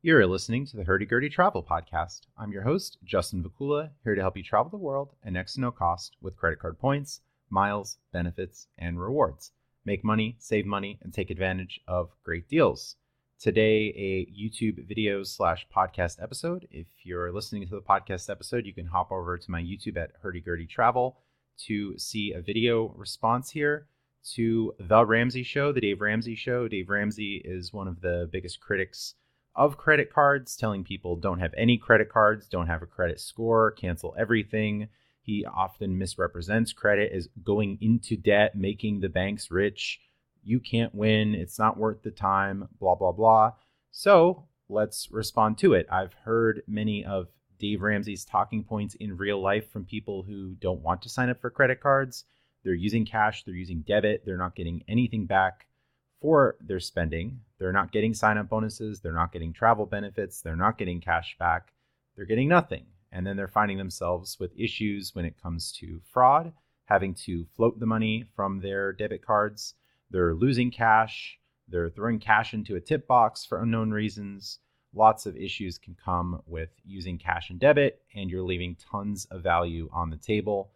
You're listening to the Hurdy Gurdy Travel Podcast. I'm your host, Justin Vacula, here to help you travel the world at next to no cost with credit card points, miles, benefits, and rewards. Make money, save money, and take advantage of great deals. Today, a YouTube video slash podcast episode. If you're listening to the podcast episode, you can hop over to my YouTube at Hurdy Gurdy Travel to see a video response here to The Ramsey Show, the Dave Ramsey Show. Dave Ramsey is one of the biggest critics of credit cards, telling people don't have any credit cards, don't have a credit score, cancel everything. He often misrepresents credit as going into debt, making the banks rich. You can't win. It's not worth the time, blah, blah, blah. So let's respond to it. I've heard many of Dave Ramsey's talking points in real life from people who don't want to sign up for credit cards. They're using cash, they're using debit, they're not getting anything back for their spending. They're not getting sign up bonuses, they're not getting travel benefits, they're not getting cash back, they're getting nothing. And then they're finding themselves with issues when it comes to fraud, having to float the money from their debit cards. They're losing cash, they're throwing cash into a tip box for unknown reasons. Lots of issues can come with using cash and debit, and you're leaving tons of value on the table.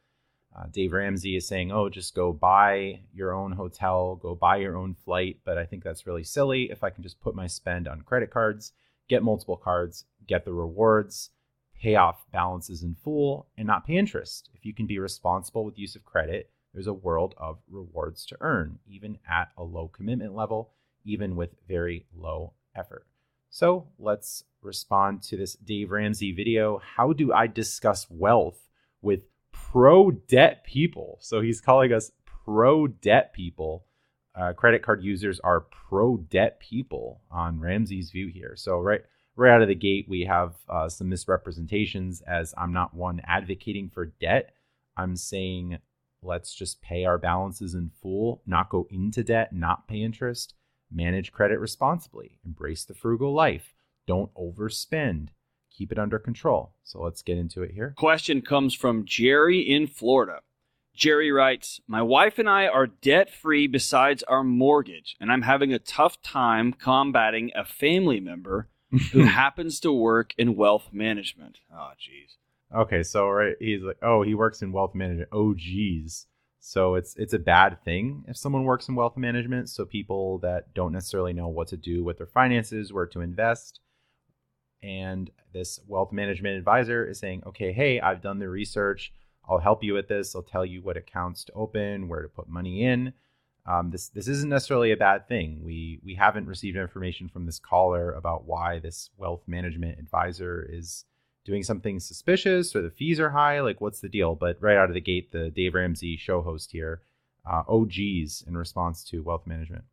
Uh, Dave Ramsey is saying, oh, just go buy your own hotel, go buy your own flight. But I think that's really silly. If I can just put my spend on credit cards, get multiple cards, get the rewards, pay off balances in full, and not pay interest. If you can be responsible with use of credit, there's a world of rewards to earn, even at a low commitment level, even with very low effort. So let's respond to this Dave Ramsey video. How do I discuss wealth with pro debt people. So he's calling us pro debt people. Uh, credit card users are pro debt people on Ramsey's view here. So right right out of the gate, we have uh, some misrepresentations. As I'm not one advocating for debt, I'm saying let's just pay our balances in full, not go into debt, not pay interest, manage credit responsibly, embrace the frugal life, don't overspend keep it under control. So let's get into it here. Question comes from Jerry in Florida. Jerry writes, My wife and I are debt free besides our mortgage, and I'm having a tough time combating a family member who happens to work in wealth management. Oh, jeez. Okay, so right, he's like, oh, he works in wealth management. Oh, geez. So it's it's a bad thing if someone works in wealth management. So people that don't necessarily know what to do with their finances, where to invest, and this wealth management advisor is saying, okay, hey, I've done the research. I'll help you with this. I'll tell you what accounts to open, where to put money in. Um, this this isn't necessarily a bad thing. We we haven't received information from this caller about why this wealth management advisor is doing something suspicious or the fees are high. Like, what's the deal? But right out of the gate, the Dave Ramsey show host here, uh, OGs in response to wealth management.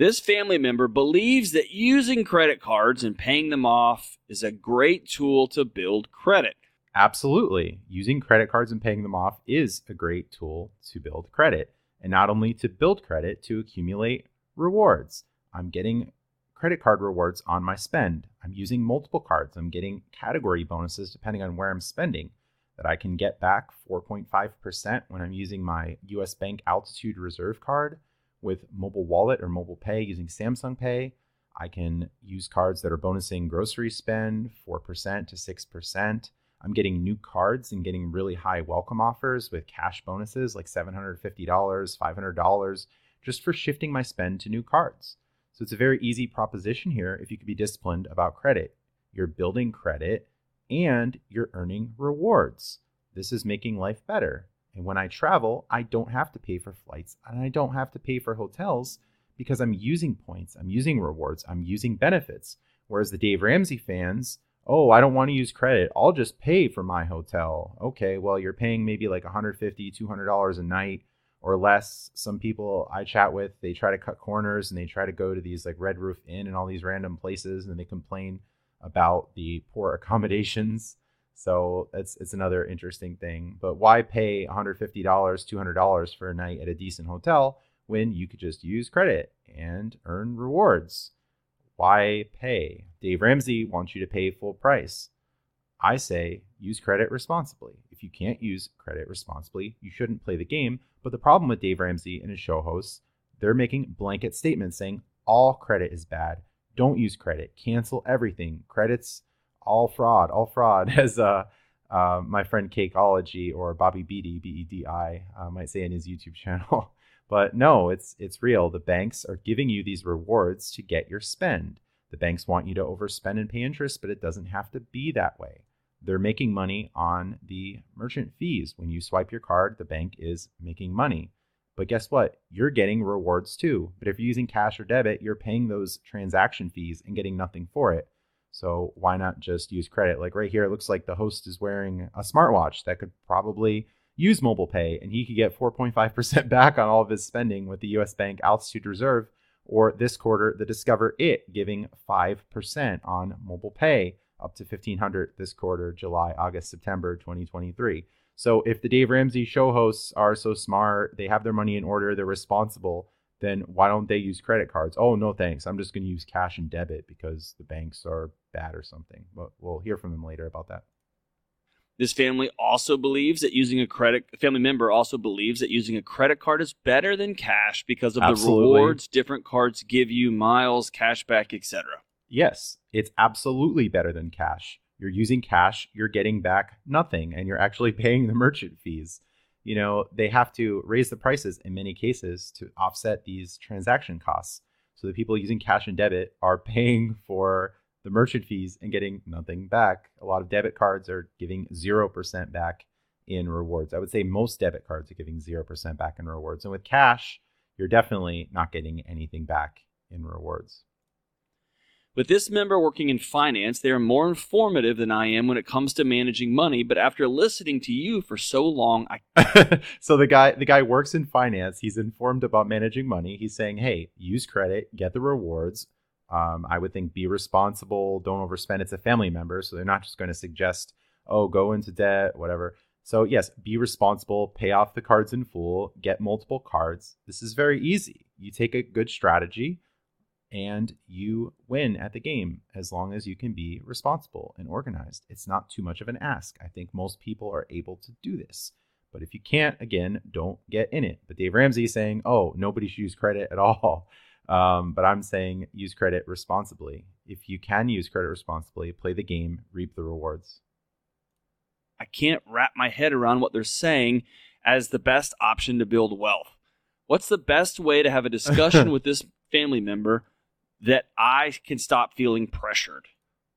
This family member believes that using credit cards and paying them off is a great tool to build credit. Absolutely. Using credit cards and paying them off is a great tool to build credit. And not only to build credit, to accumulate rewards. I'm getting credit card rewards on my spend. I'm using multiple cards. I'm getting category bonuses depending on where I'm spending that I can get back 4.5% when I'm using my US Bank Altitude Reserve card with mobile wallet or mobile pay using Samsung Pay. I can use cards that are bonusing grocery spend 4% to 6%. I'm getting new cards and getting really high welcome offers with cash bonuses like $750, $500 just for shifting my spend to new cards. So it's a very easy proposition here if you could be disciplined about credit. You're building credit and you're earning rewards. This is making life better. And when I travel, I don't have to pay for flights and I don't have to pay for hotels because I'm using points, I'm using rewards, I'm using benefits. Whereas the Dave Ramsey fans, oh, I don't want to use credit. I'll just pay for my hotel. Okay, well, you're paying maybe like $150, $200 a night or less. Some people I chat with, they try to cut corners and they try to go to these like Red Roof Inn and all these random places and they complain about the poor accommodations so it's it's another interesting thing. But why pay $150, $200 for a night at a decent hotel when you could just use credit and earn rewards? Why pay? Dave Ramsey wants you to pay full price. I say use credit responsibly. If you can't use credit responsibly, you shouldn't play the game. But the problem with Dave Ramsey and his show hosts, they're making blanket statements saying all credit is bad. Don't use credit. Cancel everything. Credits all fraud, all fraud. As uh, uh, my friend Cakeology or Bobby Bedi, B E D I, uh, might say in his YouTube channel. but no, it's it's real. The banks are giving you these rewards to get your spend. The banks want you to overspend and pay interest, but it doesn't have to be that way. They're making money on the merchant fees. When you swipe your card, the bank is making money. But guess what? You're getting rewards too. But if you're using cash or debit, you're paying those transaction fees and getting nothing for it. So why not just use credit? Like right here, it looks like the host is wearing a smartwatch that could probably use mobile pay and he could get 4.5% back on all of his spending with the US Bank Altitude Reserve or this quarter the Discover It giving 5% on mobile pay up to 1500 this quarter July August September 2023 so if the Dave Ramsey show hosts are so smart they have their money in order they're responsible then why don't they use credit cards oh no thanks I'm just going to use cash and debit because the banks are bad or something but we'll hear from them later about that this family also believes that using a credit family member also believes that using a credit card is better than cash because of Absolutely. the rewards different cards give you, miles, cashback, etc. Yes, it's absolutely better than cash. You're using cash, you're getting back nothing and you're actually paying the merchant fees. You know, they have to raise the prices in many cases to offset these transaction costs. So the people using cash and debit are paying for the merchant fees and getting nothing back. A lot of debit cards are giving 0% back in rewards. I would say most debit cards are giving 0% back in rewards. And with cash, you're definitely not getting anything back in rewards. With this member working in finance, they are more informative than I am when it comes to managing money. But after listening to you for so long, I so the guy the guy works in finance. He's informed about managing money. He's saying, "Hey, use credit, get the rewards, um, I would think be responsible, don't overspend. It's a family member, so they're not just going to suggest, oh, go into debt, whatever. So, yes, be responsible, pay off the cards in full, get multiple cards. This is very easy. You take a good strategy and you win at the game as long as you can be responsible and organized. It's not too much of an ask. I think most people are able to do this. But if you can't, again, don't get in it. But Dave Ramsey is saying, oh, nobody should use credit at all. Um, but I'm saying use credit responsibly. If you can use credit responsibly, play the game, reap the rewards. I can't wrap my head around what they're saying as the best option to build wealth. What's the best way to have a discussion with this family member that I can stop feeling pressured?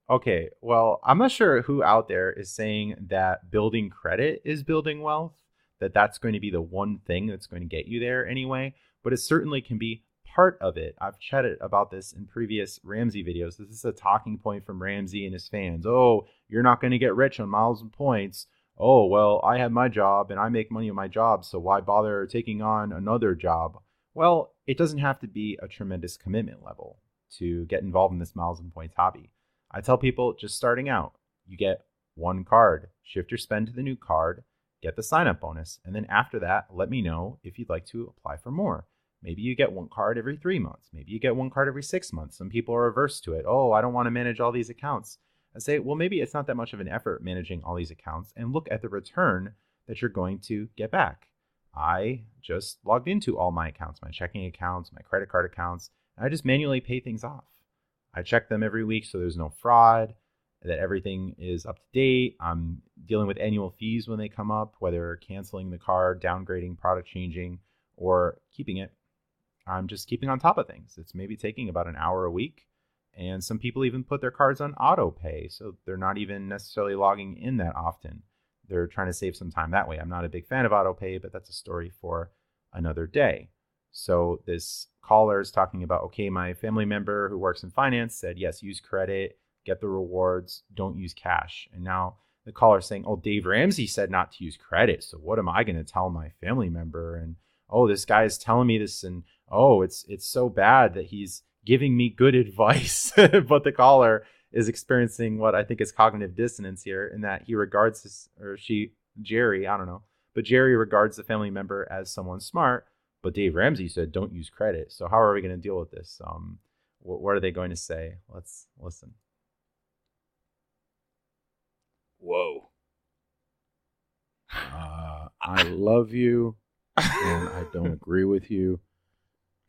Okay, well, I'm not sure who out there is saying that building credit is building wealth, that that's going to be the one thing that's going to get you there anyway, but it certainly can be part of it. I've chatted about this in previous Ramsey videos. This is a talking point from Ramsey and his fans. Oh, you're not going to get rich on miles and points. Oh, well, I have my job and I make money on my job, so why bother taking on another job? Well, it doesn't have to be a tremendous commitment level to get involved in this miles and points hobby. I tell people just starting out, you get one card, shift your spend to the new card, get the sign up bonus, and then after that, let me know if you'd like to apply for more. Maybe you get one card every three months. Maybe you get one card every six months. Some people are averse to it. Oh, I don't want to manage all these accounts. I say, well, maybe it's not that much of an effort managing all these accounts and look at the return that you're going to get back. I just logged into all my accounts, my checking accounts, my credit card accounts, I just manually pay things off. I check them every week so there's no fraud, that everything is up to date. I'm dealing with annual fees when they come up, whether canceling the card, downgrading, product changing, or keeping it. I'm just keeping on top of things. It's maybe taking about an hour a week. And some people even put their cards on auto pay. So they're not even necessarily logging in that often. They're trying to save some time that way. I'm not a big fan of auto pay, but that's a story for another day. So this caller is talking about okay, my family member who works in finance said, yes, use credit, get the rewards, don't use cash. And now the caller is saying, oh, Dave Ramsey said not to use credit. So what am I going to tell my family member? And oh, this guy is telling me this and oh, it's it's so bad that he's giving me good advice, but the caller is experiencing what I think is cognitive dissonance here, in that he regards his or she Jerry, I don't know, but Jerry regards the family member as someone smart, but Dave Ramsey said don't use credit. So how are we going to deal with this? Um, what, what are they going to say? Let's listen. Whoa. Uh, I love you, and I don't agree with you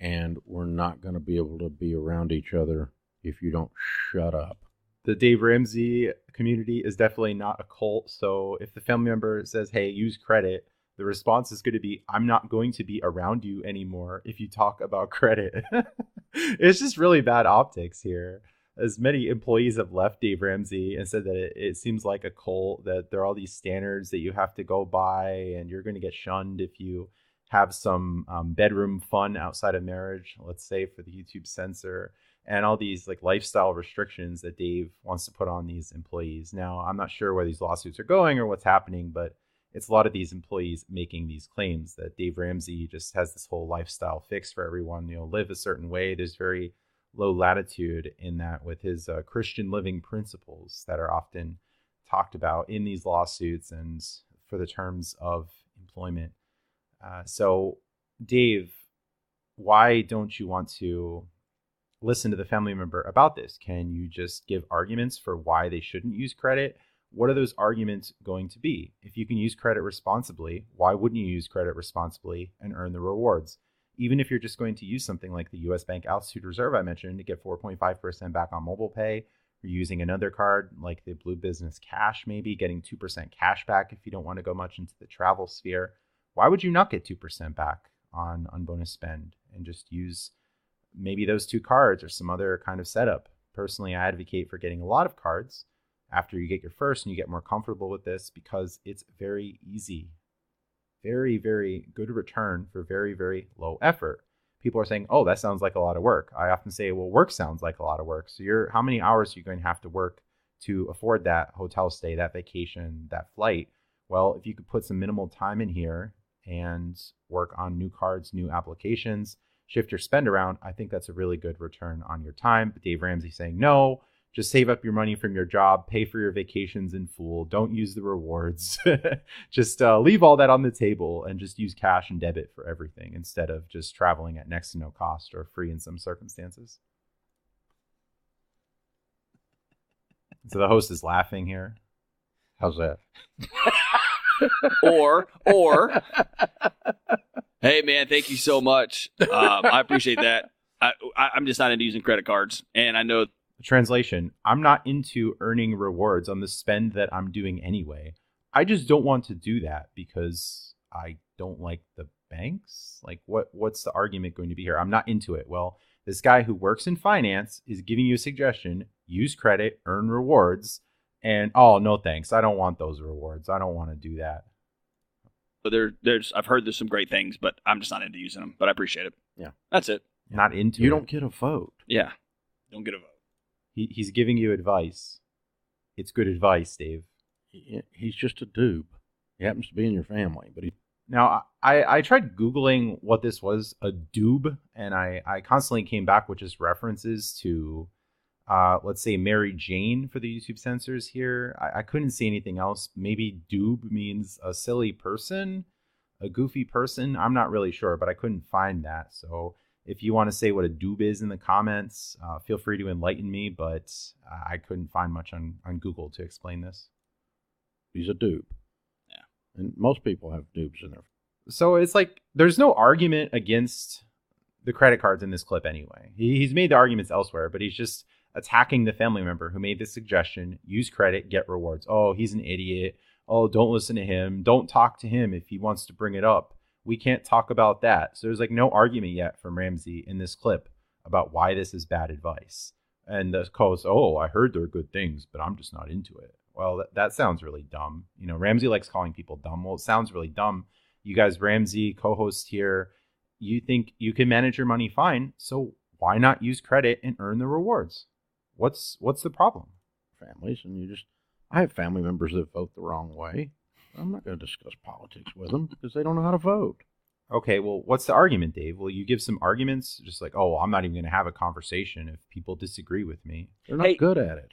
and we're not going to be able to be around each other if you don't shut up. The Dave Ramsey community is definitely not a cult. So if the family member says, hey, use credit, the response is going to be, I'm not going to be around you anymore if you talk about credit. it's just really bad optics here. As many employees have left Dave Ramsey and said that it, it seems like a cult, that there are all these standards that you have to go by, and you're going to get shunned if you have some um, bedroom fun outside of marriage, let's say for the YouTube censor, and all these like lifestyle restrictions that Dave wants to put on these employees. Now, I'm not sure where these lawsuits are going or what's happening, but it's a lot of these employees making these claims that Dave Ramsey just has this whole lifestyle fix for everyone. You know, live a certain way. There's very low latitude in that with his uh, Christian living principles that are often talked about in these lawsuits and for the terms of employment. Uh, so, Dave, why don't you want to listen to the family member about this? Can you just give arguments for why they shouldn't use credit? What are those arguments going to be? If you can use credit responsibly, why wouldn't you use credit responsibly and earn the rewards? Even if you're just going to use something like the US Bank Altitude Reserve I mentioned to get 4.5% back on mobile pay, or using another card like the Blue Business Cash, maybe getting 2% cash back if you don't want to go much into the travel sphere, why would you not get 2% back on, on bonus spend and just use maybe those two cards or some other kind of setup. Personally, I advocate for getting a lot of cards after you get your first and you get more comfortable with this because it's very easy. Very, very good return for very, very low effort. People are saying, oh, that sounds like a lot of work. I often say, well, work sounds like a lot of work. So you're how many hours are you going to have to work to afford that hotel stay, that vacation, that flight? Well, if you could put some minimal time in here and work on new cards, new applications, shift your spend around, I think that's a really good return on your time. But Dave Ramsey saying, no, just save up your money from your job, pay for your vacations in full, don't use the rewards. just uh, leave all that on the table and just use cash and debit for everything instead of just traveling at next to no cost or free in some circumstances. So the host is laughing here. How's that? or or hey man thank you so much um, i appreciate that I, I, i'm just not into using credit cards and i know Translation I'm not into earning rewards on the spend that I'm doing anyway. I just don't want to do that because I don't like the banks. Like what what's the argument going to be here? I'm not into it. Well, this guy who works in finance is giving you a suggestion, use credit, earn rewards, and oh, no thanks. I don't want those rewards. I don't want to do that. but there there's i've heard there's some great things but i'm just not into using them but i appreciate it Yeah. that's it Not into You it. don't get a vote. yeah don't get a vote He, he's giving you advice. It's good advice, Dave. He- He's just a dupe. He happens to be in your family, but he Now, I, I tried Googling what this was, a doob, and I, I constantly came back with just references to, uh, let's say, Mary Jane for the YouTube censors here. I, I couldn't see anything else. Maybe doob means a silly person, a goofy person. I'm not really sure, but I couldn't find that. So if you want to say what a doob is in the comments, uh, feel free to enlighten me, but I couldn't find much on, on Google to explain this. he's a dupe. Yeah. And most people have dupes in their so it's like there's no argument against the credit cards in this clip anyway. He, he's made the arguments elsewhere, but he's just attacking the family member who made the suggestion use credit, get rewards. Oh, he's an idiot. Oh, don't listen to him. Don't talk to him if he wants to bring it up. We can't talk about that. So there's like no argument yet from Ramsey in this clip about why this is bad advice. And the co-host, oh, I heard there are good things, but I'm just not into it. Well, that, that sounds really dumb. You know, Ramsey likes calling people dumb. Well, it sounds really dumb you guys ramsey co-host here you think you can manage your money fine so why not use credit and earn the rewards what's what's the problem families, and you just. I have family members that vote the wrong way. I'm not going to discuss politics with them because they don't know how to vote. okay well what's the argument dave will you give some arguments just like oh i'm not even going to have a conversation if people disagree with me They're not Hey- good at it.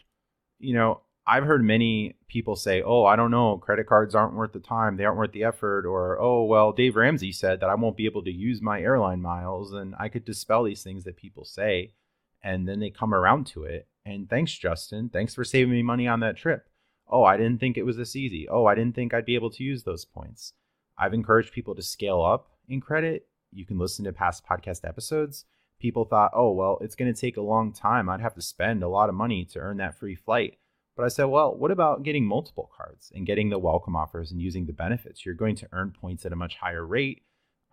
you know i've heard many people say oh i don't know credit cards aren't worth the time they aren't worth the effort or oh well dave ramsey said that i won't be able to use my airline miles and i could dispel these things that people say and then they come around to it and thanks justin thanks for saving me money on that trip oh i didn't think it was this easy oh i didn't think i'd be able to use those points i've encouraged people to scale up in credit you can listen to past podcast episodes people thought, oh, well, it's going to take a long time. I'd have to spend a lot of money to earn that free flight. But I said, well, what about getting multiple cards and getting the welcome offers and using the benefits? You're going to earn points at a much higher rate.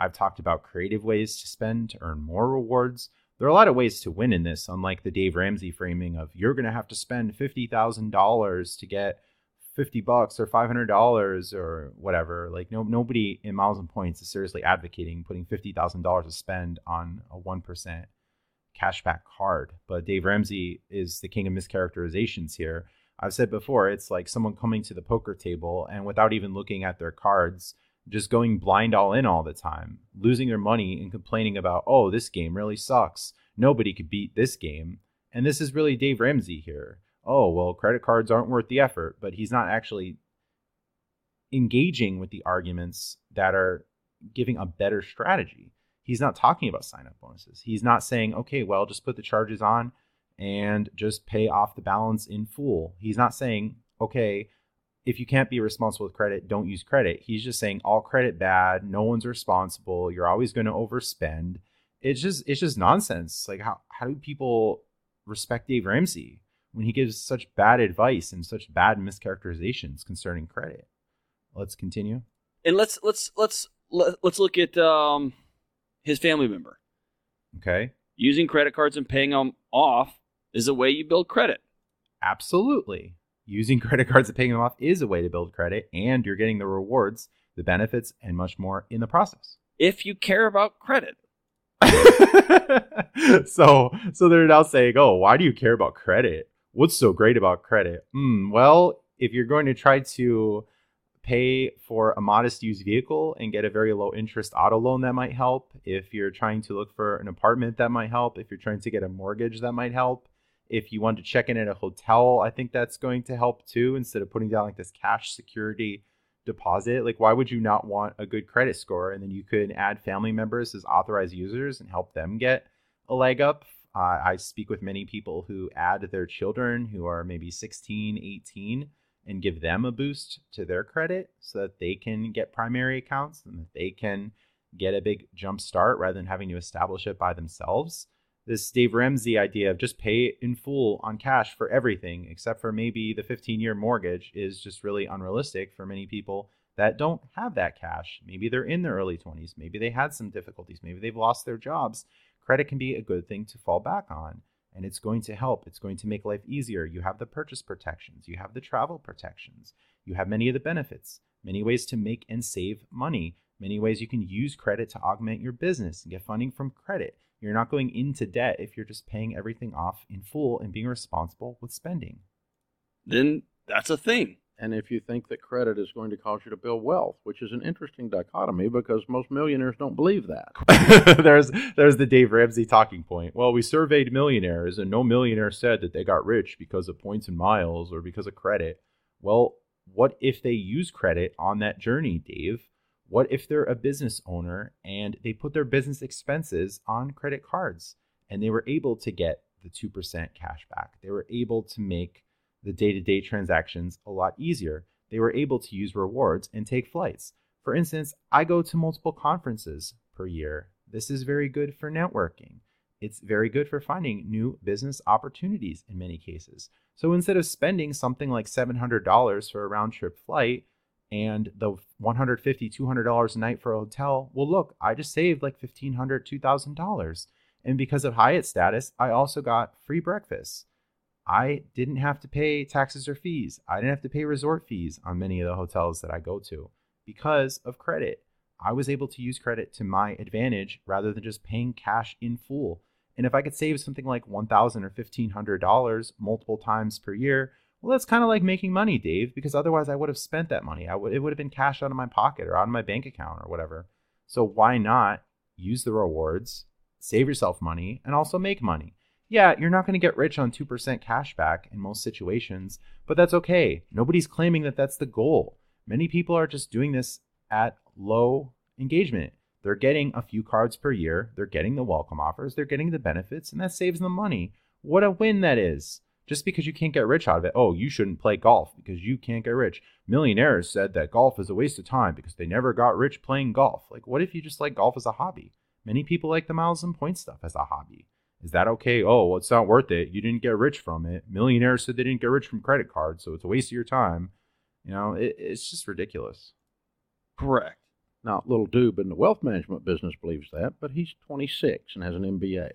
I've talked about creative ways to spend to earn more rewards. There are a lot of ways to win in this, unlike the Dave Ramsey framing of you're going to have to spend $50,000 to get 50 bucks or $500 or whatever. Like no nobody in Miles and Points is seriously advocating putting $50,000 to spend on a 1% cashback card. But Dave Ramsey is the king of mischaracterizations here. I've said before, it's like someone coming to the poker table and without even looking at their cards, just going blind all in all the time, losing their money and complaining about, oh, this game really sucks. Nobody could beat this game. And this is really Dave Ramsey here. Oh, well, credit cards aren't worth the effort, but he's not actually engaging with the arguments that are giving a better strategy. He's not talking about sign up bonuses. He's not saying, okay, well, just put the charges on and just pay off the balance in full. He's not saying, okay, if you can't be responsible with credit, don't use credit. He's just saying all credit bad, no one's responsible, you're always going to overspend. It's just it's just nonsense. Like how how do people respect Dave Ramsey when he gives such bad advice and such bad mischaracterizations concerning credit? Let's continue. And let's let's let's let's look at um his family member. Okay. Using credit cards and paying them off is a way you build credit. Absolutely. Using credit cards and paying them off is a way to build credit, and you're getting the rewards, the benefits, and much more in the process. If you care about credit. so, so they're now saying, "Oh, why do you care about credit? What's so great about credit?" Mm, well, if you're going to try to pay for a modest used vehicle and get a very low interest auto loan that might help if you're trying to look for an apartment that might help if you're trying to get a mortgage that might help if you want to check in at a hotel, I think that's going to help too. Instead of putting down like this cash security deposit, like why would you not want a good credit score? And then you could add family members as authorized users and help them get a leg up. Uh, I speak with many people who add their children who are maybe 16, 18 and give them a boost to their credit so that they can get primary accounts and that they can get a big jump start rather than having to establish it by themselves this Dave Ramsey idea of just pay in full on cash for everything except for maybe the 15 year mortgage is just really unrealistic for many people that don't have that cash. Maybe they're in their early 20s, maybe they had some difficulties, maybe they've lost their jobs. Credit can be a good thing to fall back on and it's going to help. It's going to make life easier. You have the purchase protections, you have the travel protections, you have many of the benefits, many ways to make and save money, many ways you can use credit to augment your business and get funding from credit. You're not going into debt if you're just paying everything off in full and being responsible with spending. Then that's a thing. And if you think that credit is going to cause you to build wealth, which is an interesting dichotomy because most millionaires don't believe that. there's there's the Dave Ramsey talking point. Well, we surveyed millionaires and no millionaire said that they got rich because of points and miles or because of credit. Well, what if they use credit on that journey, Dave? What if they're a business owner and they put their business expenses on credit cards and they were able to get the 2% cash back? They were able to make the day to day transactions a lot easier. They were able to use rewards and take flights. For instance, I go to multiple conferences per year. This is very good for networking. It's very good for finding new business opportunities in many cases. So instead of spending something like $700 for a round trip flight, and the $150, $200 a night for a hotel well look i just saved like $1500 $2000 and because of hyatt status i also got free breakfast i didn't have to pay taxes or fees i didn't have to pay resort fees on many of the hotels that i go to because of credit i was able to use credit to my advantage rather than just paying cash in full and if i could save something like $1000 or $1500 multiple times per year well, that's kind of like making money, Dave, because otherwise I would have spent that money. It would have been cash out of my pocket or out of my bank account or whatever. So why not use the rewards, save yourself money, and also make money? Yeah, you're not going to get rich on 2% cash back in most situations, but that's okay. Nobody's claiming that that's the goal. Many people are just doing this at low engagement. They're getting a few cards per year, they're getting the welcome offers, they're getting the benefits, and that saves them money. What a win that is just because you can't get rich out of it, oh, you shouldn't play golf because you can't get rich. Millionaires said that golf is a waste of time because they never got rich playing golf. Like, what if you just like golf as a hobby? Many people like the miles and points stuff as a hobby. Is that okay? Oh, well, it's not worth it. You didn't get rich from it. Millionaires said they didn't get rich from credit cards, so it's a waste of your time. You know, it, it's just ridiculous. Correct. Now, little Doob in the wealth management business believes that, but he's 26 and has an MBA.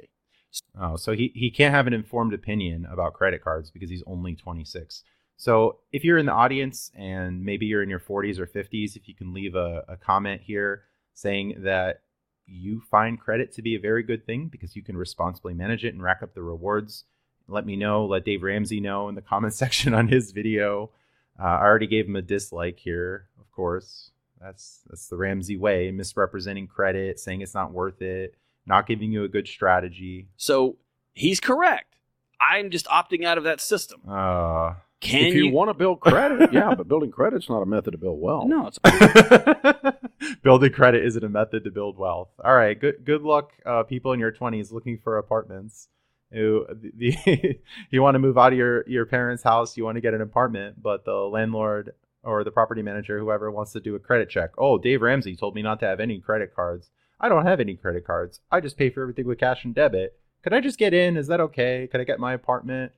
Oh, so he, he can't have an informed opinion about credit cards because he's only 26. So if you're in the audience and maybe you're in your 40s or 50s, if you can leave a, a comment here saying that you find credit to be a very good thing because you can responsibly manage it and rack up the rewards, let me know. Let Dave Ramsey know in the comment section on his video. Uh, I already gave him a dislike here, of course. That's that's the Ramsey way, misrepresenting credit, saying it's not worth it, not giving you a good strategy. So he's correct. I'm just opting out of that system. Uh, Can if you, want to build credit, yeah, but building credit's not a method to build wealth. No, it's building credit isn't a method to build wealth. All right, good good luck, uh, people in your 20s looking for apartments. Who the, the you want to move out of your your parents' house, you want to get an apartment, but the landlord or the property manager, whoever wants to do a credit check. Oh, Dave Ramsey told me not to have any credit cards. I don't have any credit cards. I just pay for everything with cash and debit. Could I just get in? Is that okay? Could I get my apartment?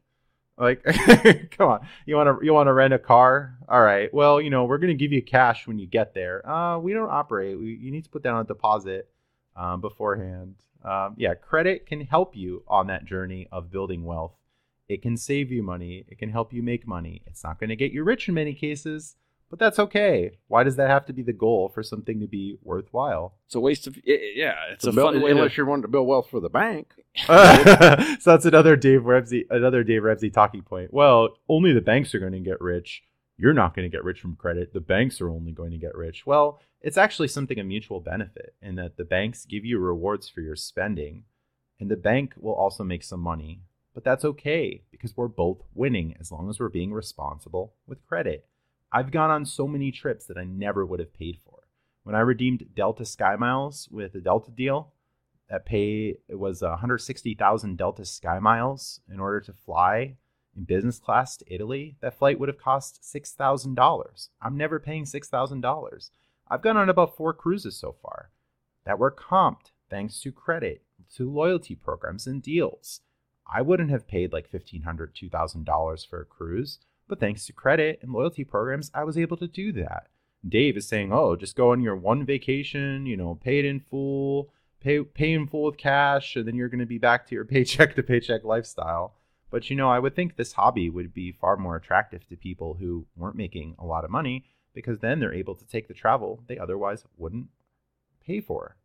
Like, come on. You want to you want to rent a car? All right. Well, you know, we're gonna give you cash when you get there. Uh, we don't operate. We, you need to put down a deposit um, beforehand. Um, yeah, credit can help you on that journey of building wealth. It can save you money. It can help you make money. It's not going to get you rich in many cases, but that's okay. Why does that have to be the goal for something to be worthwhile? It's a waste of yeah. It's To a build- fun way unless to. you're wanting to build wealth for the bank. so that's another Dave Ramsey, another Dave Ramsey talking point. Well, only the banks are going to get rich. You're not going to get rich from credit. The banks are only going to get rich. Well, it's actually something of mutual benefit in that the banks give you rewards for your spending, and the bank will also make some money. But that's okay because we're both winning as long as we're being responsible with credit. I've gone on so many trips that I never would have paid for. When I redeemed Delta Sky Miles with a Delta deal, that pay it was 160,000 Delta Sky Miles in order to fly in business class to Italy. That flight would have cost $6,000. I'm never paying $6,000. I've gone on about four cruises so far that were comped thanks to credit, to loyalty programs and deals. I wouldn't have paid like $1,500, $2,000 for a cruise, but thanks to credit and loyalty programs, I was able to do that. Dave is saying, oh, just go on your one vacation, you know, pay it in full, pay, pay in full with cash, and then you're going to be back to your paycheck to paycheck lifestyle. But, you know, I would think this hobby would be far more attractive to people who weren't making a lot of money because then they're able to take the travel they otherwise wouldn't pay for,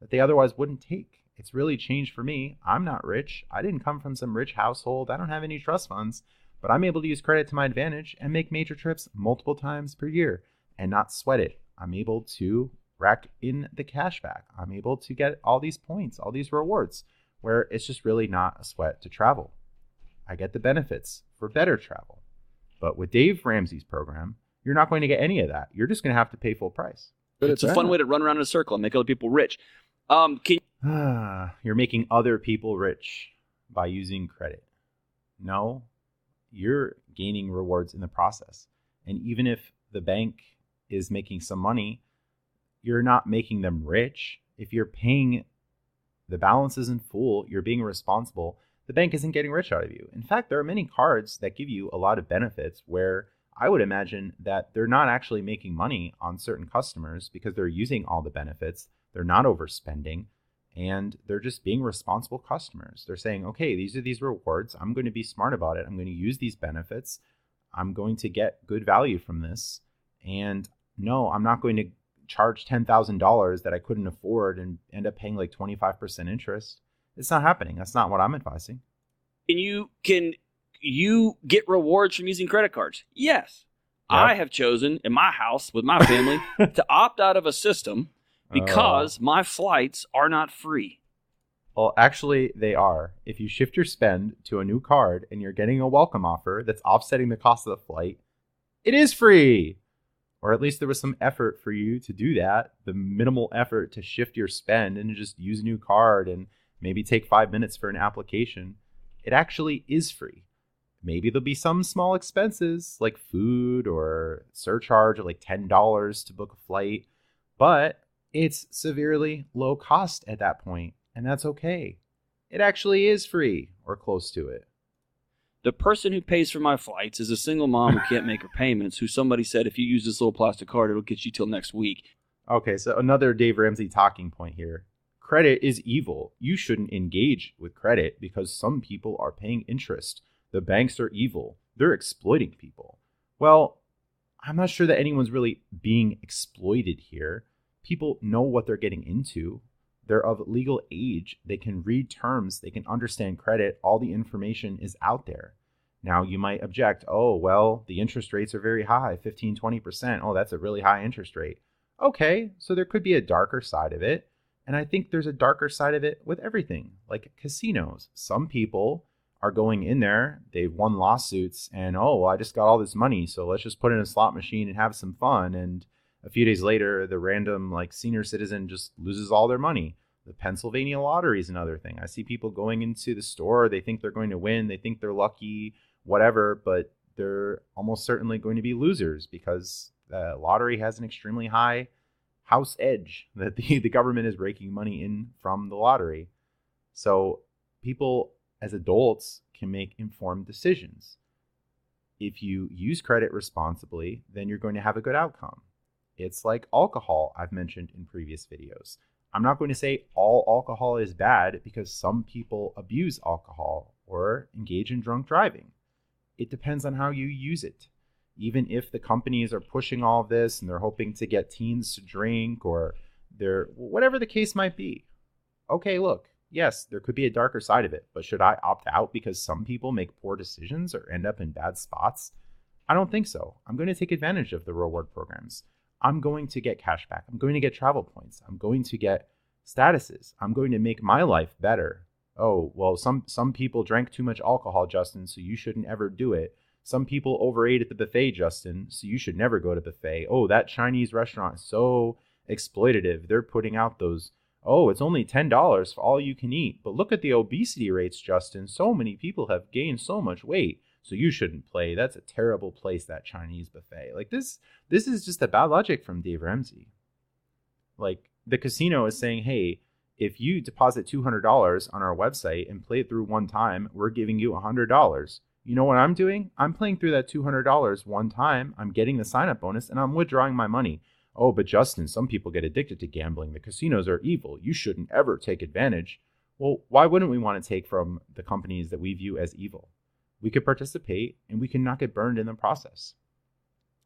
that they otherwise wouldn't take. It's really changed for me. I'm not rich. I didn't come from some rich household. I don't have any trust funds, but I'm able to use credit to my advantage and make major trips multiple times per year and not sweat it. I'm able to rack in the cash back. I'm able to get all these points, all these rewards, where it's just really not a sweat to travel. I get the benefits for better travel. But with Dave Ramsey's program, you're not going to get any of that. You're just going to have to pay full price. Good It's at a fun that. way to run around in a circle and make other people rich. Um, can you're making other people rich by using credit. No, you're gaining rewards in the process. And even if the bank is making some money, you're not making them rich. If you're paying the balances in full, you're being responsible, the bank isn't getting rich out of you. In fact, there are many cards that give you a lot of benefits where I would imagine that they're not actually making money on certain customers because they're using all the benefits, they're not overspending, and they're just being responsible customers. They're saying, okay, these are these rewards. I'm going to be smart about it. I'm going to use these benefits. I'm going to get good value from this. And no, I'm not going to charge $10,000 that I couldn't afford and end up paying like 25% interest. It's not happening. That's not what I'm advising. can you can you get rewards from using credit cards? Yes. Yeah. I have chosen in my house with my family to opt out of a system Oh. because my flights are not free. Well, actually, they are. If you shift your spend to a new card and you're getting a welcome offer that's offsetting the cost of the flight, it is free. Or at least there was some effort for you to do that. The minimal effort to shift your spend and just use a new card and maybe take five minutes for an application. It actually is free. Maybe there'll be some small expenses like food or surcharge of like $10 to book a flight, but it's severely low cost at that point, and that's okay. It actually is free or close to it. The person who pays for my flights is a single mom who can't make her payments, who somebody said if you use this little plastic card, it'll get you till next week. Okay, so another Dave Ramsey talking point here. Credit is evil. You shouldn't engage with credit because some people are paying interest. The banks are evil. They're exploiting people. Well, I'm not sure that anyone's really being exploited here. People know what they're getting into. They're of legal age. They can read terms. They can understand credit. All the information is out there. Now, you might object, oh, well, the interest rates are very high 15, 20%. Oh, that's a really high interest rate. Okay, so there could be a darker side of it. And I think there's a darker side of it with everything, like casinos. Some people are going in there, they've won lawsuits, and oh, well, I just got all this money, so let's just put in a slot machine and have some fun. And a few days later, the random like senior citizen just loses all their money. The Pennsylvania lottery is another thing. I see people going into the store, they think they're going to win, they think they're lucky, whatever, but they're almost certainly going to be losers because the lottery has an extremely high house edge that the, the government is raking money in from the lottery. So people as adults can make informed decisions. If you use credit responsibly, then you're going to have a good outcome. It's like alcohol, I've mentioned in previous videos. I'm not going to say all alcohol is bad because some people abuse alcohol or engage in drunk driving. It depends on how you use it. Even if the companies are pushing all of this and they're hoping to get teens to drink or they're whatever the case might be. Okay, look, yes, there could be a darker side of it, but should I opt out because some people make poor decisions or end up in bad spots? I don't think so. I'm going to take advantage of the reward programs. I'm going to get cash back. I'm going to get travel points. I'm going to get statuses. I'm going to make my life better. Oh, well, some some people drank too much alcohol, Justin, so you shouldn't ever do it. Some people overate at the buffet, Justin, so you should never go to buffet. Oh, that Chinese restaurant is so exploitative. They're putting out those oh, it's only $10 for all you can eat. But look at the obesity rates, Justin. So many people have gained so much weight. So you shouldn't play. That's a terrible place, that Chinese buffet. Like this, this is just a bad logic from Dave Ramsey. Like the casino is saying, hey, if you deposit $200 on our website and play it through one time, we're giving you $100. You know what I'm doing? I'm playing through that $200 one time. I'm getting the sign up bonus and I'm withdrawing my money. Oh, but Justin, some people get addicted to gambling. The casinos are evil. You shouldn't ever take advantage. Well, why wouldn't we want to take from the companies that we view as evil? We could participate and we can not get burned in the process.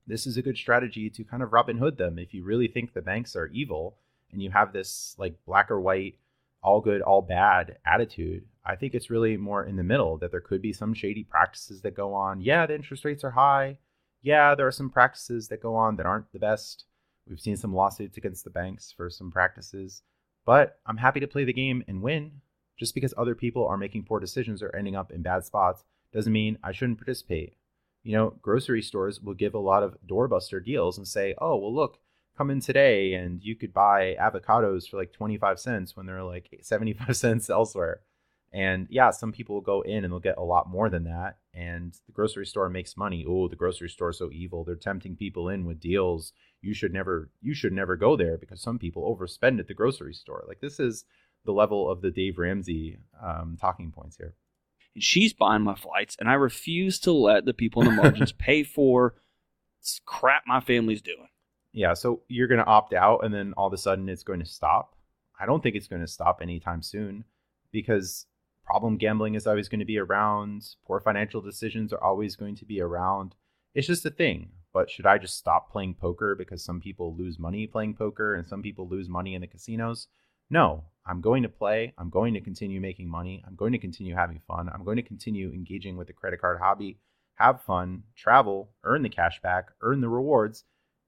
This is a good strategy to kind of Robin Hood them. If you really think the banks are evil and you have this like black or white, all good, all bad attitude, I think it's really more in the middle that there could be some shady practices that go on. Yeah, the interest rates are high. Yeah, there are some practices that go on that aren't the best We've seen some lawsuits against the banks for some practices, but I'm happy to play the game and win. Just because other people are making poor decisions or ending up in bad spots doesn't mean I shouldn't participate. You know, grocery stores will give a lot of doorbuster deals and say, oh, well, look, come in today and you could buy avocados for like 25 cents when they're like 75 cents elsewhere. And yeah, some people will go in and they'll get a lot more than that. And the grocery store makes money. Oh, the grocery store is so evil. They're tempting people in with deals. You should never you should never go there because some people overspend at the grocery store. Like this is the level of the Dave Ramsey um, talking points here. And she's buying my flights, and I refuse to let the people in the margins pay for crap my family's doing. Yeah, so you're going to opt out, and then all of a sudden it's going to stop. I don't think it's going to stop anytime soon because problem gambling is always going to be around. Poor financial decisions are always going to be around. It's just a thing. But should I just stop playing poker because some people lose money playing poker and some people lose money in the casinos? No, I'm going to play. I'm going to continue making money. I'm going to continue having fun. I'm going to continue engaging with the credit card hobby, have fun, travel, earn the cash back, earn the rewards.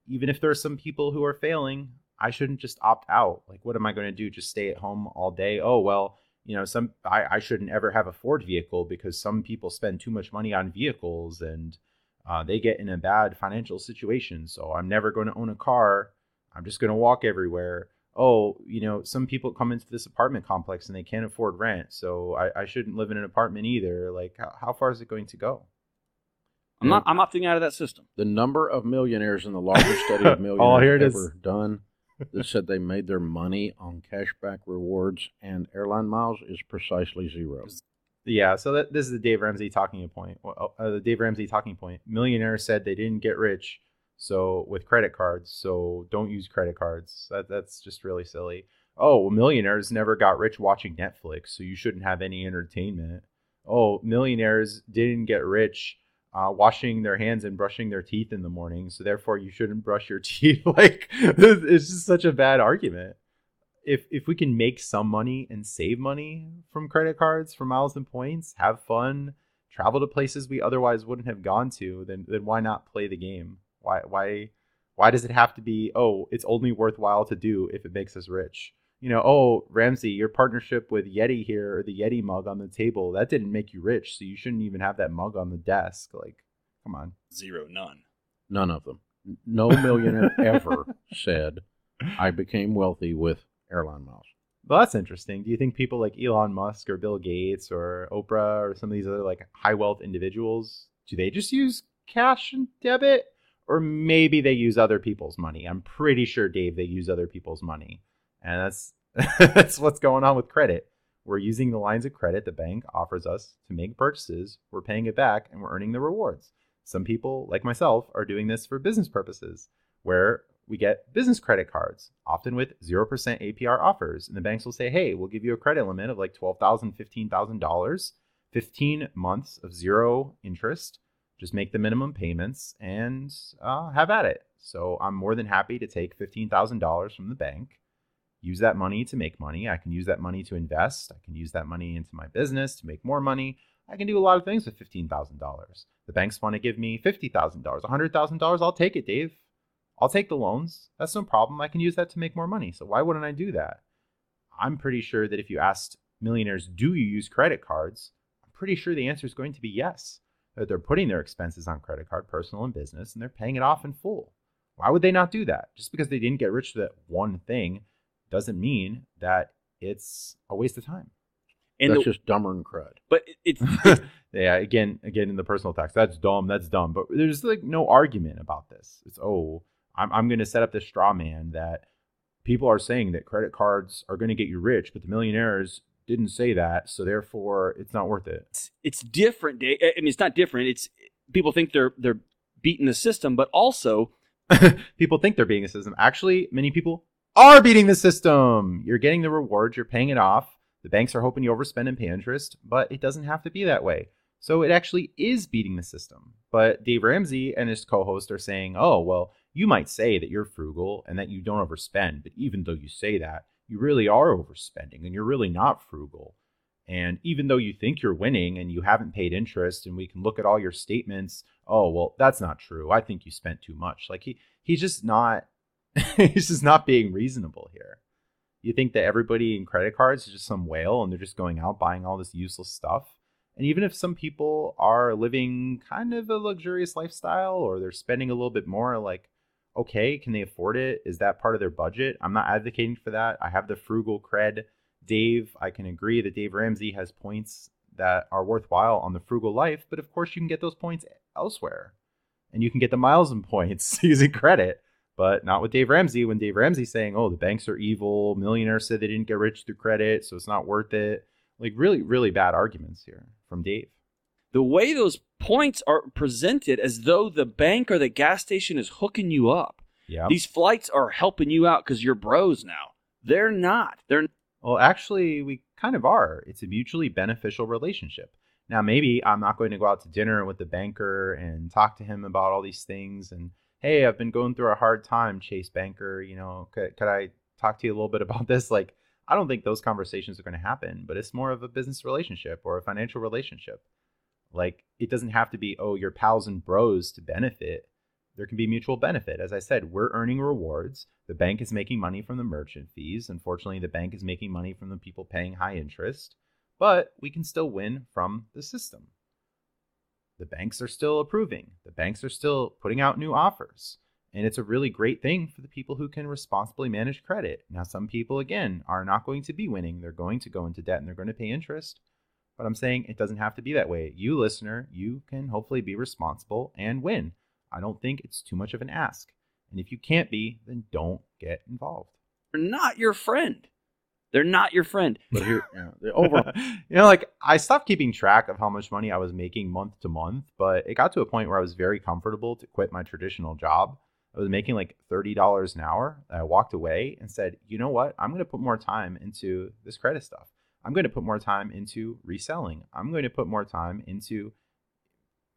Even if there are some people who are failing, I shouldn't just opt out. Like, what am I going to do? Just stay at home all day? Oh, well, you know some I, I shouldn't ever have a ford vehicle because some people spend too much money on vehicles and uh, they get in a bad financial situation so i'm never going to own a car i'm just going to walk everywhere oh you know some people come into this apartment complex and they can't afford rent so i, I shouldn't live in an apartment either like how, how far is it going to go i'm not i'm opting out of that system The number of millionaires in the largest study of millionaires Oh, here it is. ever done that said they made their money on cashback rewards and airline miles is precisely zero. Yeah, so that, this is the Dave Ramsey talking point. Uh, the Dave Ramsey talking point. Millionaires said they didn't get rich, so with credit cards, so don't use credit cards. That that's just really silly. Oh, millionaires never got rich watching Netflix, so you shouldn't have any entertainment. Oh, millionaires didn't get rich uh, washing their hands and brushing their teeth in the morning, so therefore you shouldn't brush your teeth. like it's just such a bad argument. If if we can make some money and save money from credit cards for miles and points, have fun, travel to places we otherwise wouldn't have gone to, then then why not play the game? Why why why does it have to be oh it's only worthwhile to do if it makes us rich? You know, oh Ramsey, your partnership with Yeti here or the Yeti mug on the table that didn't make you rich, so you shouldn't even have that mug on the desk. Like, come on. Zero, none. None of them. No millionaire ever said, I became wealthy with airline miles. Well, that's interesting. Do you think people like Elon Musk or Bill Gates or Oprah or some of these other like high wealth individuals, do they just use cash and debit? Or maybe they use other people's money. I'm pretty sure, Dave, they use other people's money. And that's that's what's going on with credit. We're using the lines of credit the bank offers us to make purchases. We're paying it back and we're earning the rewards. Some people, like myself, are doing this for business purposes, where we get business credit cards, often with 0% APR offers. And the banks will say, hey, we'll give you a credit limit of like $12,000, $15,000, 15 months of zero interest. Just make the minimum payments and uh, have at it. So I'm more than happy to take $15,000 from the bank, use that money to make money. I can use that money to invest. I can use that money into my business to make more money. I can do a lot of things with $15,000. The banks want to give me $50,000, $100,000. I'll take it, Dave. I'll take the loans. That's no problem. I can use that to make more money. So why wouldn't I do that? I'm pretty sure that if you asked millionaires, do you use credit cards? I'm pretty sure the answer is going to be yes. That they're putting their expenses on credit card, personal and business, and they're paying it off in full. Why would they not do that? Just because they didn't get rich with that one thing doesn't mean that it's a waste of time. And That's the, just dumber than crud. but it's, it's yeah, again, again in the personal tax, that's dumb. That's dumb. But there's like no argument about this. It's oh, I'm I'm going to set up this straw man that people are saying that credit cards are going to get you rich, but the millionaires didn't say that, so therefore it's not worth it. it's, it's different. Dave. I mean, it's not different. It's people think they're they're beating the system, but also people think they're beating the system. Actually, many people are beating the system. You're getting the rewards, you're paying it off. The banks are hoping you overspend and pay interest, but it doesn't have to be that way. So it actually is beating the system. But Dave Ramsey and his co host are saying, oh, well, you might say that you're frugal and that you don't overspend, but even though you say that, you really are overspending and you're really not frugal. And even though you think you're winning and you haven't paid interest, and we can look at all your statements, oh well, that's not true. I think you spent too much. Like he he's just not he's just not being reasonable here. You think that everybody in credit cards is just some whale and they're just going out buying all this useless stuff. And even if some people are living kind of a luxurious lifestyle or they're spending a little bit more, like, okay, can they afford it? Is that part of their budget? I'm not advocating for that. I have the frugal cred. Dave, I can agree that Dave Ramsey has points that are worthwhile on the frugal life, but of course you can get those points elsewhere. And you can get the miles and points using credit, but not with Dave Ramsey. When Dave Ramsey's saying, oh, the banks are evil, millionaires said they didn't get rich through credit, so it's not worth it. Like, really, really bad arguments here from Dave. The way those points are presented as though the bank or the gas station is hooking you up. Yeah. These flights are helping you out because you're bros now. They're not. They're Well, actually, we kind of are. It's a mutually beneficial relationship. Now, maybe I'm not going to go out to dinner with the banker and talk to him about all these things. And hey, I've been going through a hard time, Chase Banker. You know, could, could I talk to you a little bit about this? Like, I don't think those conversations are going to happen, but it's more of a business relationship or a financial relationship. Like, it doesn't have to be, oh, your pals and bros to benefit. There can be mutual benefit. As I said, we're earning rewards. The bank is making money from the merchant fees. Unfortunately, the bank is making money from the people paying high interest, but we can still win from the system. The banks are still approving, the banks are still putting out new offers. And it's a really great thing for the people who can responsibly manage credit. Now, some people, again, are not going to be winning. They're going to go into debt and they're going to pay interest. But I'm saying it doesn't have to be that way. You, listener, you can hopefully be responsible and win. I don't think it's too much of an ask. And if you can't be, then don't get involved. They're not your friend. They're not your friend. But here, yeah, the overall, you know, like I stopped keeping track of how much money I was making month to month, but it got to a point where I was very comfortable to quit my traditional job. I was making like $30 an hour. I walked away and said, you know what? I'm going to put more time into this credit stuff. I'm going to put more time into reselling. I'm going to put more time into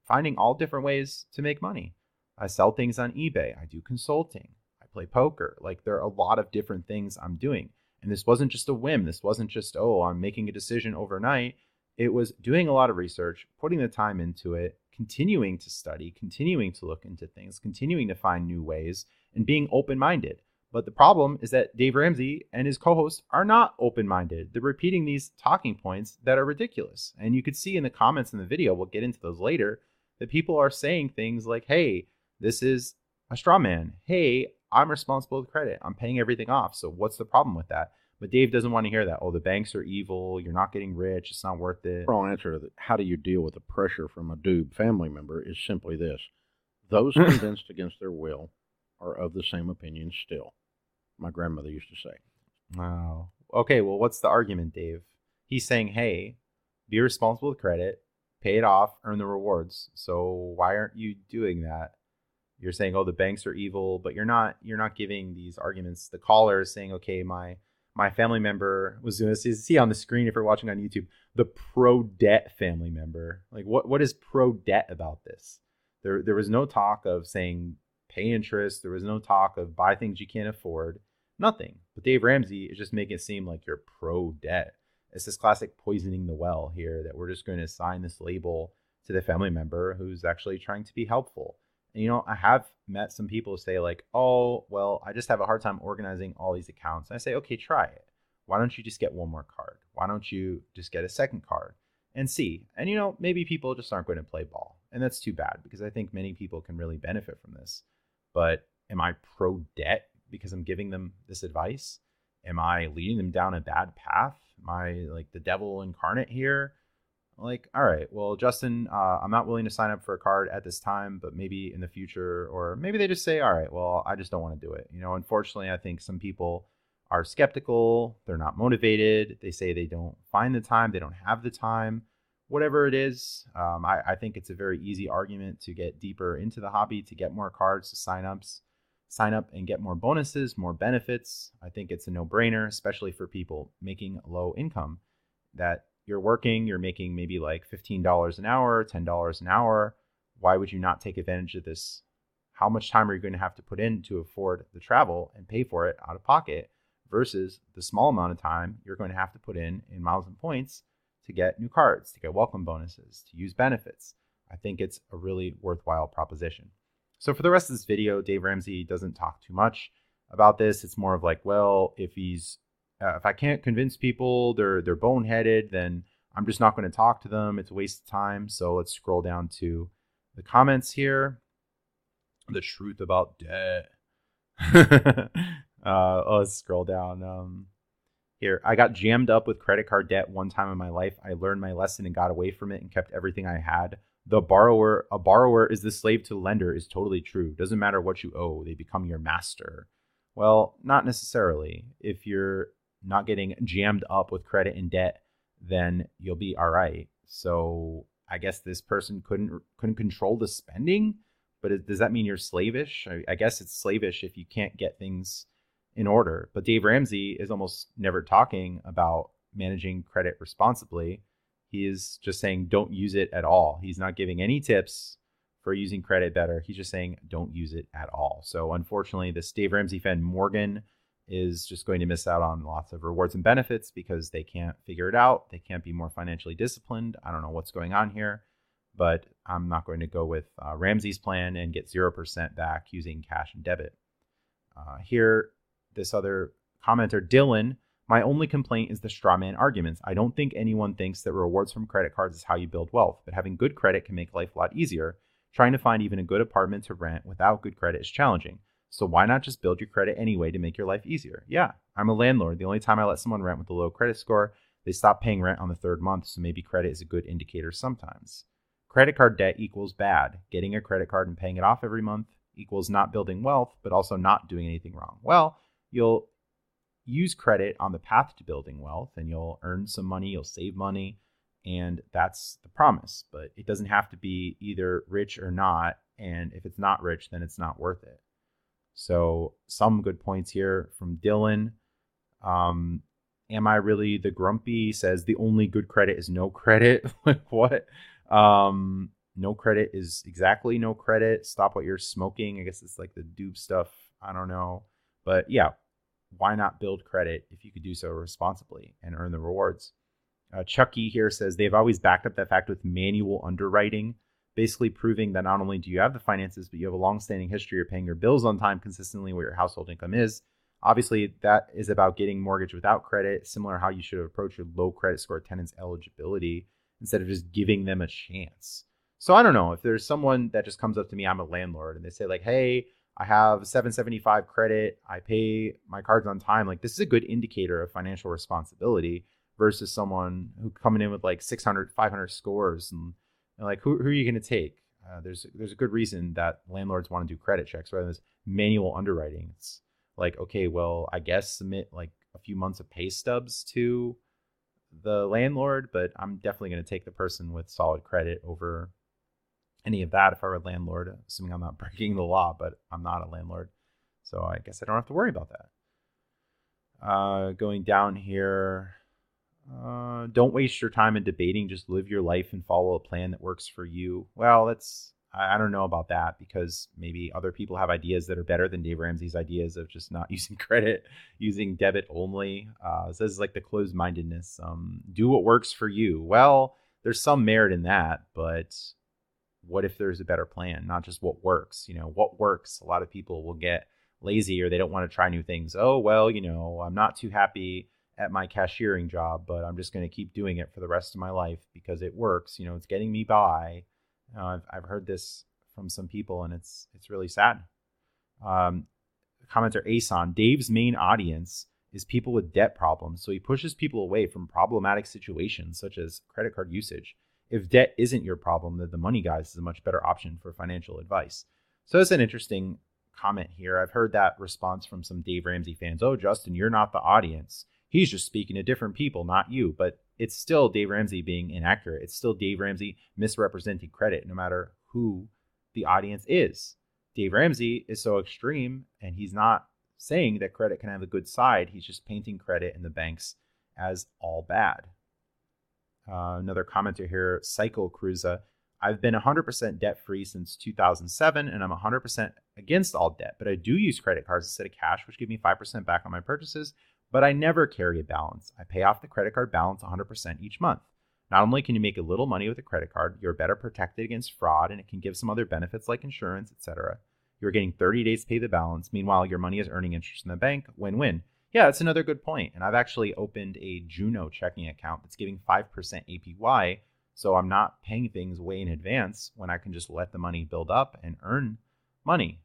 finding all different ways to make money. I sell things on eBay. I do consulting. I play poker. Like there are a lot of different things I'm doing. And this wasn't just a whim. This wasn't just, oh, I'm making a decision overnight. It was doing a lot of research, putting the time into it, continuing to study, continuing to look into things, continuing to find new ways, and being open minded. But the problem is that Dave Ramsey and his co host are not open minded. They're repeating these talking points that are ridiculous. And you could see in the comments in the video, we'll get into those later, that people are saying things like, hey, this is a straw man. Hey, I'm responsible with credit. I'm paying everything off. So what's the problem with that? But Dave doesn't want to hear that. Oh, the banks are evil. You're not getting rich. It's not worth it. overall answer to how do you deal with the pressure from a dude family member is simply this: those convinced against their will are of the same opinion still. My grandmother used to say. Wow. Okay, well, what's the argument, Dave? He's saying, hey, be responsible with credit, pay it off, earn the rewards. So why aren't you doing that? You're saying, oh, the banks are evil, but you're not. You're not giving these arguments. The caller is saying, okay, my my family member was doing this. You see on the screen if you're watching on YouTube, the pro debt family member. Like, what what is pro debt about this? There there was no talk of saying pay interest. There was no talk of buy things you can't afford. Nothing. But Dave Ramsey is just making it seem like you're pro debt. It's this classic poisoning the well here that we're just going to assign this label to the family member who's actually trying to be helpful. And, you know, I have met some people say, like, oh, well, I just have a hard time organizing all these accounts. And I say, okay, try it. Why don't you just get one more card? Why don't you just get a second card and see? And, you know, maybe people just aren't going to play ball. And that's too bad because I think many people can really benefit from this. But am I pro debt because I'm giving them this advice? Am I leading them down a bad path? Am I like the devil incarnate here? like all right well justin uh, i'm not willing to sign up for a card at this time but maybe in the future or maybe they just say all right well i just don't want to do it you know unfortunately i think some people are skeptical they're not motivated they say they don't find the time they don't have the time whatever it is um, I, I think it's a very easy argument to get deeper into the hobby to get more cards to sign ups sign up and get more bonuses more benefits i think it's a no-brainer especially for people making low income that you're working, you're making maybe like $15 an hour, $10 an hour. Why would you not take advantage of this? How much time are you going to have to put in to afford the travel and pay for it out of pocket versus the small amount of time you're going to have to put in in miles and points to get new cards, to get welcome bonuses, to use benefits? I think it's a really worthwhile proposition. So for the rest of this video, Dave Ramsey doesn't talk too much about this. It's more of like, well, if he's uh, if I can't convince people they're they're boneheaded, then I'm just not going to talk to them. It's a waste of time. So let's scroll down to the comments here. The truth about debt. uh, oh, let's scroll down. Um, here, I got jammed up with credit card debt one time in my life. I learned my lesson and got away from it and kept everything I had. The borrower, a borrower is the slave to the lender, is totally true. Doesn't matter what you owe, they become your master. Well, not necessarily. If you're not getting jammed up with credit and debt, then you'll be all right. So I guess this person couldn't couldn't control the spending, but does that mean you're slavish? I, I guess it's slavish if you can't get things in order. But Dave Ramsey is almost never talking about managing credit responsibly. He is just saying don't use it at all. He's not giving any tips for using credit better. He's just saying don't use it at all. So unfortunately, this Dave Ramsey fan Morgan is just going to miss out on lots of rewards and benefits because they can't figure it out. They can't be more financially disciplined. I don't know what's going on here, but I'm not going to go with uh, Ramsey's plan and get 0% back using cash and debit. Uh, here, this other commenter, Dylan, my only complaint is the strawman arguments. I don't think anyone thinks that rewards from credit cards is how you build wealth, but having good credit can make life a lot easier. Trying to find even a good apartment to rent without good credit is challenging. So why not just build your credit anyway to make your life easier? Yeah, I'm a landlord. The only time I let someone rent with a low credit score, they stop paying rent on the third month, so maybe credit is a good indicator sometimes. Credit card debt equals bad. Getting a credit card and paying it off every month equals not building wealth, but also not doing anything wrong. Well, you'll use credit on the path to building wealth and you'll earn some money, you'll save money, and that's the promise. But it doesn't have to be either rich or not. And if it's not rich, then it's not worth it. So, some good points here from Dylan. Um, am I really the grumpy? Says the only good credit is no credit. like what? Um, no credit is exactly no credit. Stop what you're smoking. I guess it's like the dupe stuff. I don't know. But yeah, why not build credit if you could do so responsibly and earn the rewards? Uh, Chucky here says they've always backed up that fact with manual underwriting, basically proving that not only do you have the finances, but you have a long-standing history of paying your bills on time consistently, what your household income is. Obviously, that is about getting mortgage without credit, similar how you should approach your low credit score tenants' eligibility instead of just giving them a chance. So I don't know if there's someone that just comes up to me, I'm a landlord, and they say like, "Hey, I have 775 credit. I pay my cards on time." Like this is a good indicator of financial responsibility versus someone who coming in with like 600, 500 scores and, and like who, who are you going to take? Uh, there's there's a good reason that landlords want to do credit checks rather than this manual underwriting. It's like okay, well, I guess submit like a few months of pay stubs to the landlord, but I'm definitely going to take the person with solid credit over any of that if I were a landlord, assuming I'm not breaking the law, but I'm not a landlord. So I guess I don't have to worry about that. Uh, going down here, uh, don't waste your time in debating. Just live your life and follow a plan that works for you. Well, that's I, I don't know about that because maybe other people have ideas that are better than Dave Ramsey's ideas of just not using credit, using debit only. Uh, this is like the closed mindedness. Um, do what works for you. Well, there's some merit in that, but what if there's a better plan, not just what works? You know, what works? A lot of people will get lazy or they don't want to try new things. Oh, well, you know, I'm not too happy at my cashiering job, but I'm just going to keep doing it for the rest of my life because it works. You know, it's getting me by. Uh, I've, I've heard this from some people, and it's it's really sad. Um, commenter Ason, Dave's main audience is people with debt problems, so he pushes people away from problematic situations such as credit card usage if debt isn't your problem, then the money guys is a much better option for financial advice. So it's an interesting comment here. I've heard that response from some Dave Ramsey fans. Oh, Justin, you're not the audience. He's just speaking to different people, not you. But it's still Dave Ramsey being inaccurate. It's still Dave Ramsey misrepresenting credit, no matter who the audience is. Dave Ramsey is so extreme, and he's not saying that credit can have a good side. He's just painting credit and the banks as all bad. Uh, another commenter here, Cycle Cruiser. I've been 100% debt free since 2007, and I'm 100% against all debt, but I do use credit cards instead of cash, which give me 5% back on my purchases. But I never carry a balance. I pay off the credit card balance 100% each month. Not only can you make a little money with a credit card, you're better protected against fraud, and it can give some other benefits like insurance, etc. You're getting 30 days to pay the balance. Meanwhile, your money is earning interest in the bank. Win win. Yeah, that's another good point. And I've actually opened a Juno checking account that's giving 5% APY. So I'm not paying things way in advance when I can just let the money build up and earn money.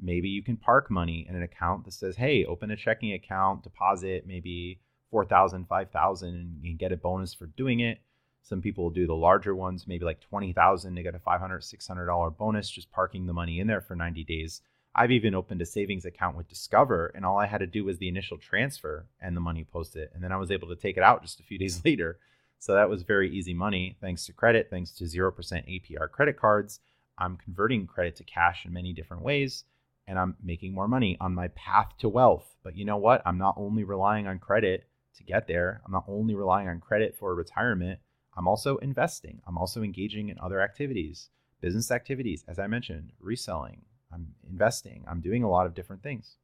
Maybe you can park money in an account that says, hey, open a checking account, deposit maybe 4,000, 5,000, and get a bonus for doing it. Some people do the larger ones, maybe like 20,000, to get a $500, $600 bonus just parking the money in there for 90 days. I've even opened a savings account with Discover, and all I had to do was the initial transfer and the money posted. And then I was able to take it out just a few days later. So that was very easy money thanks to credit, thanks to 0% APR credit cards. I'm converting credit to cash in many different ways, and I'm making more money on my path to wealth. But you know what? I'm not only relying on credit to get there, I'm not only relying on credit for retirement. I'm also investing. I'm also engaging in other activities, business activities, as I mentioned, reselling, I'm investing. I'm doing a lot of different things.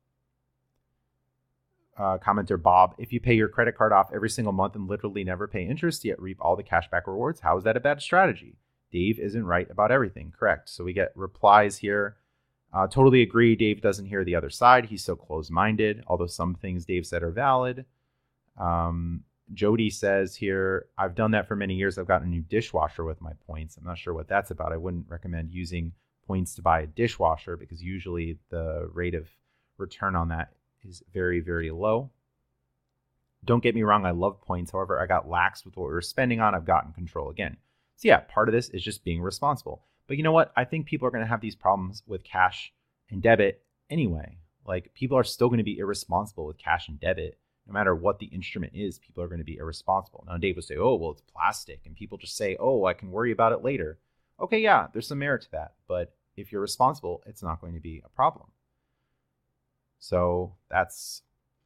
Uh, commenter Bob, if you pay your credit card off every single month and literally never pay interest, yet reap all the cashback rewards, how is that a bad strategy? Dave isn't right about everything. Correct. So we get replies here. Uh, totally agree. Dave doesn't hear the other side. He's so close minded, although some things Dave said are valid. Um, Jody says here, I've done that for many years. I've gotten a new dishwasher with my points. I'm not sure what that's about. I wouldn't recommend using points to buy a dishwasher because usually the rate of return on that is very, very low. Don't get me wrong, I love points. However, I got lax with what we were spending on. I've gotten control again. So, yeah, part of this is just being responsible. But you know what? I think people are going to have these problems with cash and debit anyway. Like people are still going to be irresponsible with cash and debit. No matter what the instrument is, people are going to be irresponsible. Now, Dave would say, oh, well, it's plastic. And people just say, oh, I can worry about it later. Okay, yeah, there's some merit to that. But if you're responsible, it's not going to be a problem. So that's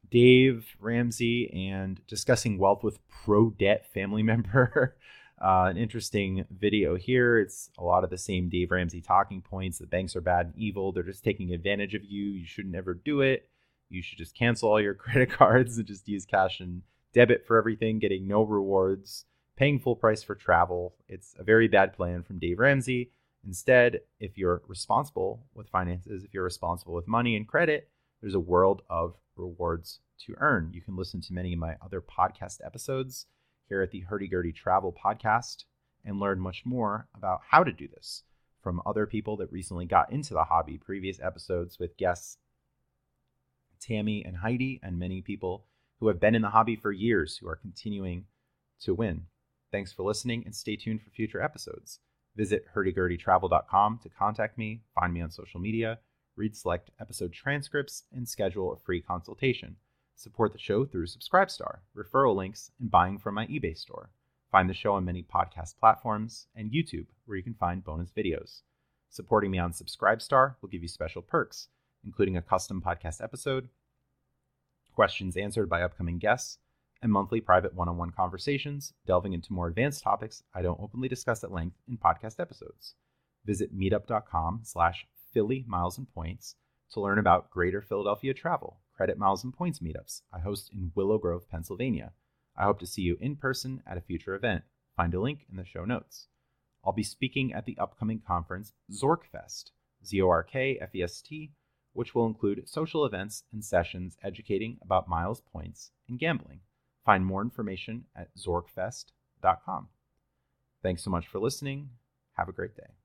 Dave Ramsey and discussing wealth with pro debt family member. Uh, an interesting video here. It's a lot of the same Dave Ramsey talking points. The banks are bad and evil. They're just taking advantage of you. You should never do it. You should just cancel all your credit cards and just use cash and debit for everything, getting no rewards, paying full price for travel. It's a very bad plan from Dave Ramsey. Instead, if you're responsible with finances, if you're responsible with money and credit, there's a world of rewards to earn. You can listen to many of my other podcast episodes here at the Hurdy Gurdy Travel Podcast and learn much more about how to do this from other people that recently got into the hobby. Previous episodes with guests Tammy and Heidi, and many people who have been in the hobby for years who are continuing to win. Thanks for listening and stay tuned for future episodes. Visit hurdygurdytravel.com to contact me, find me on social media, read select episode transcripts, and schedule a free consultation. Support the show through Subscribestar, referral links, and buying from my eBay store. Find the show on many podcast platforms and YouTube, where you can find bonus videos. Supporting me on Subscribestar will give you special perks, including a custom podcast episode, questions answered by upcoming guests, and monthly private one on one conversations delving into more advanced topics I don't openly discuss at length in podcast episodes. Visit meetup.com slash Philly Miles and Points to learn about Greater Philadelphia travel, credit miles and points meetups I host in Willow Grove, Pennsylvania. I hope to see you in person at a future event. Find a link in the show notes. I'll be speaking at the upcoming conference Zorkfest, Z O R K F E S T, which will include social events and sessions educating about miles, points, and gambling. Find more information at zorkfest.com. Thanks so much for listening. Have a great day.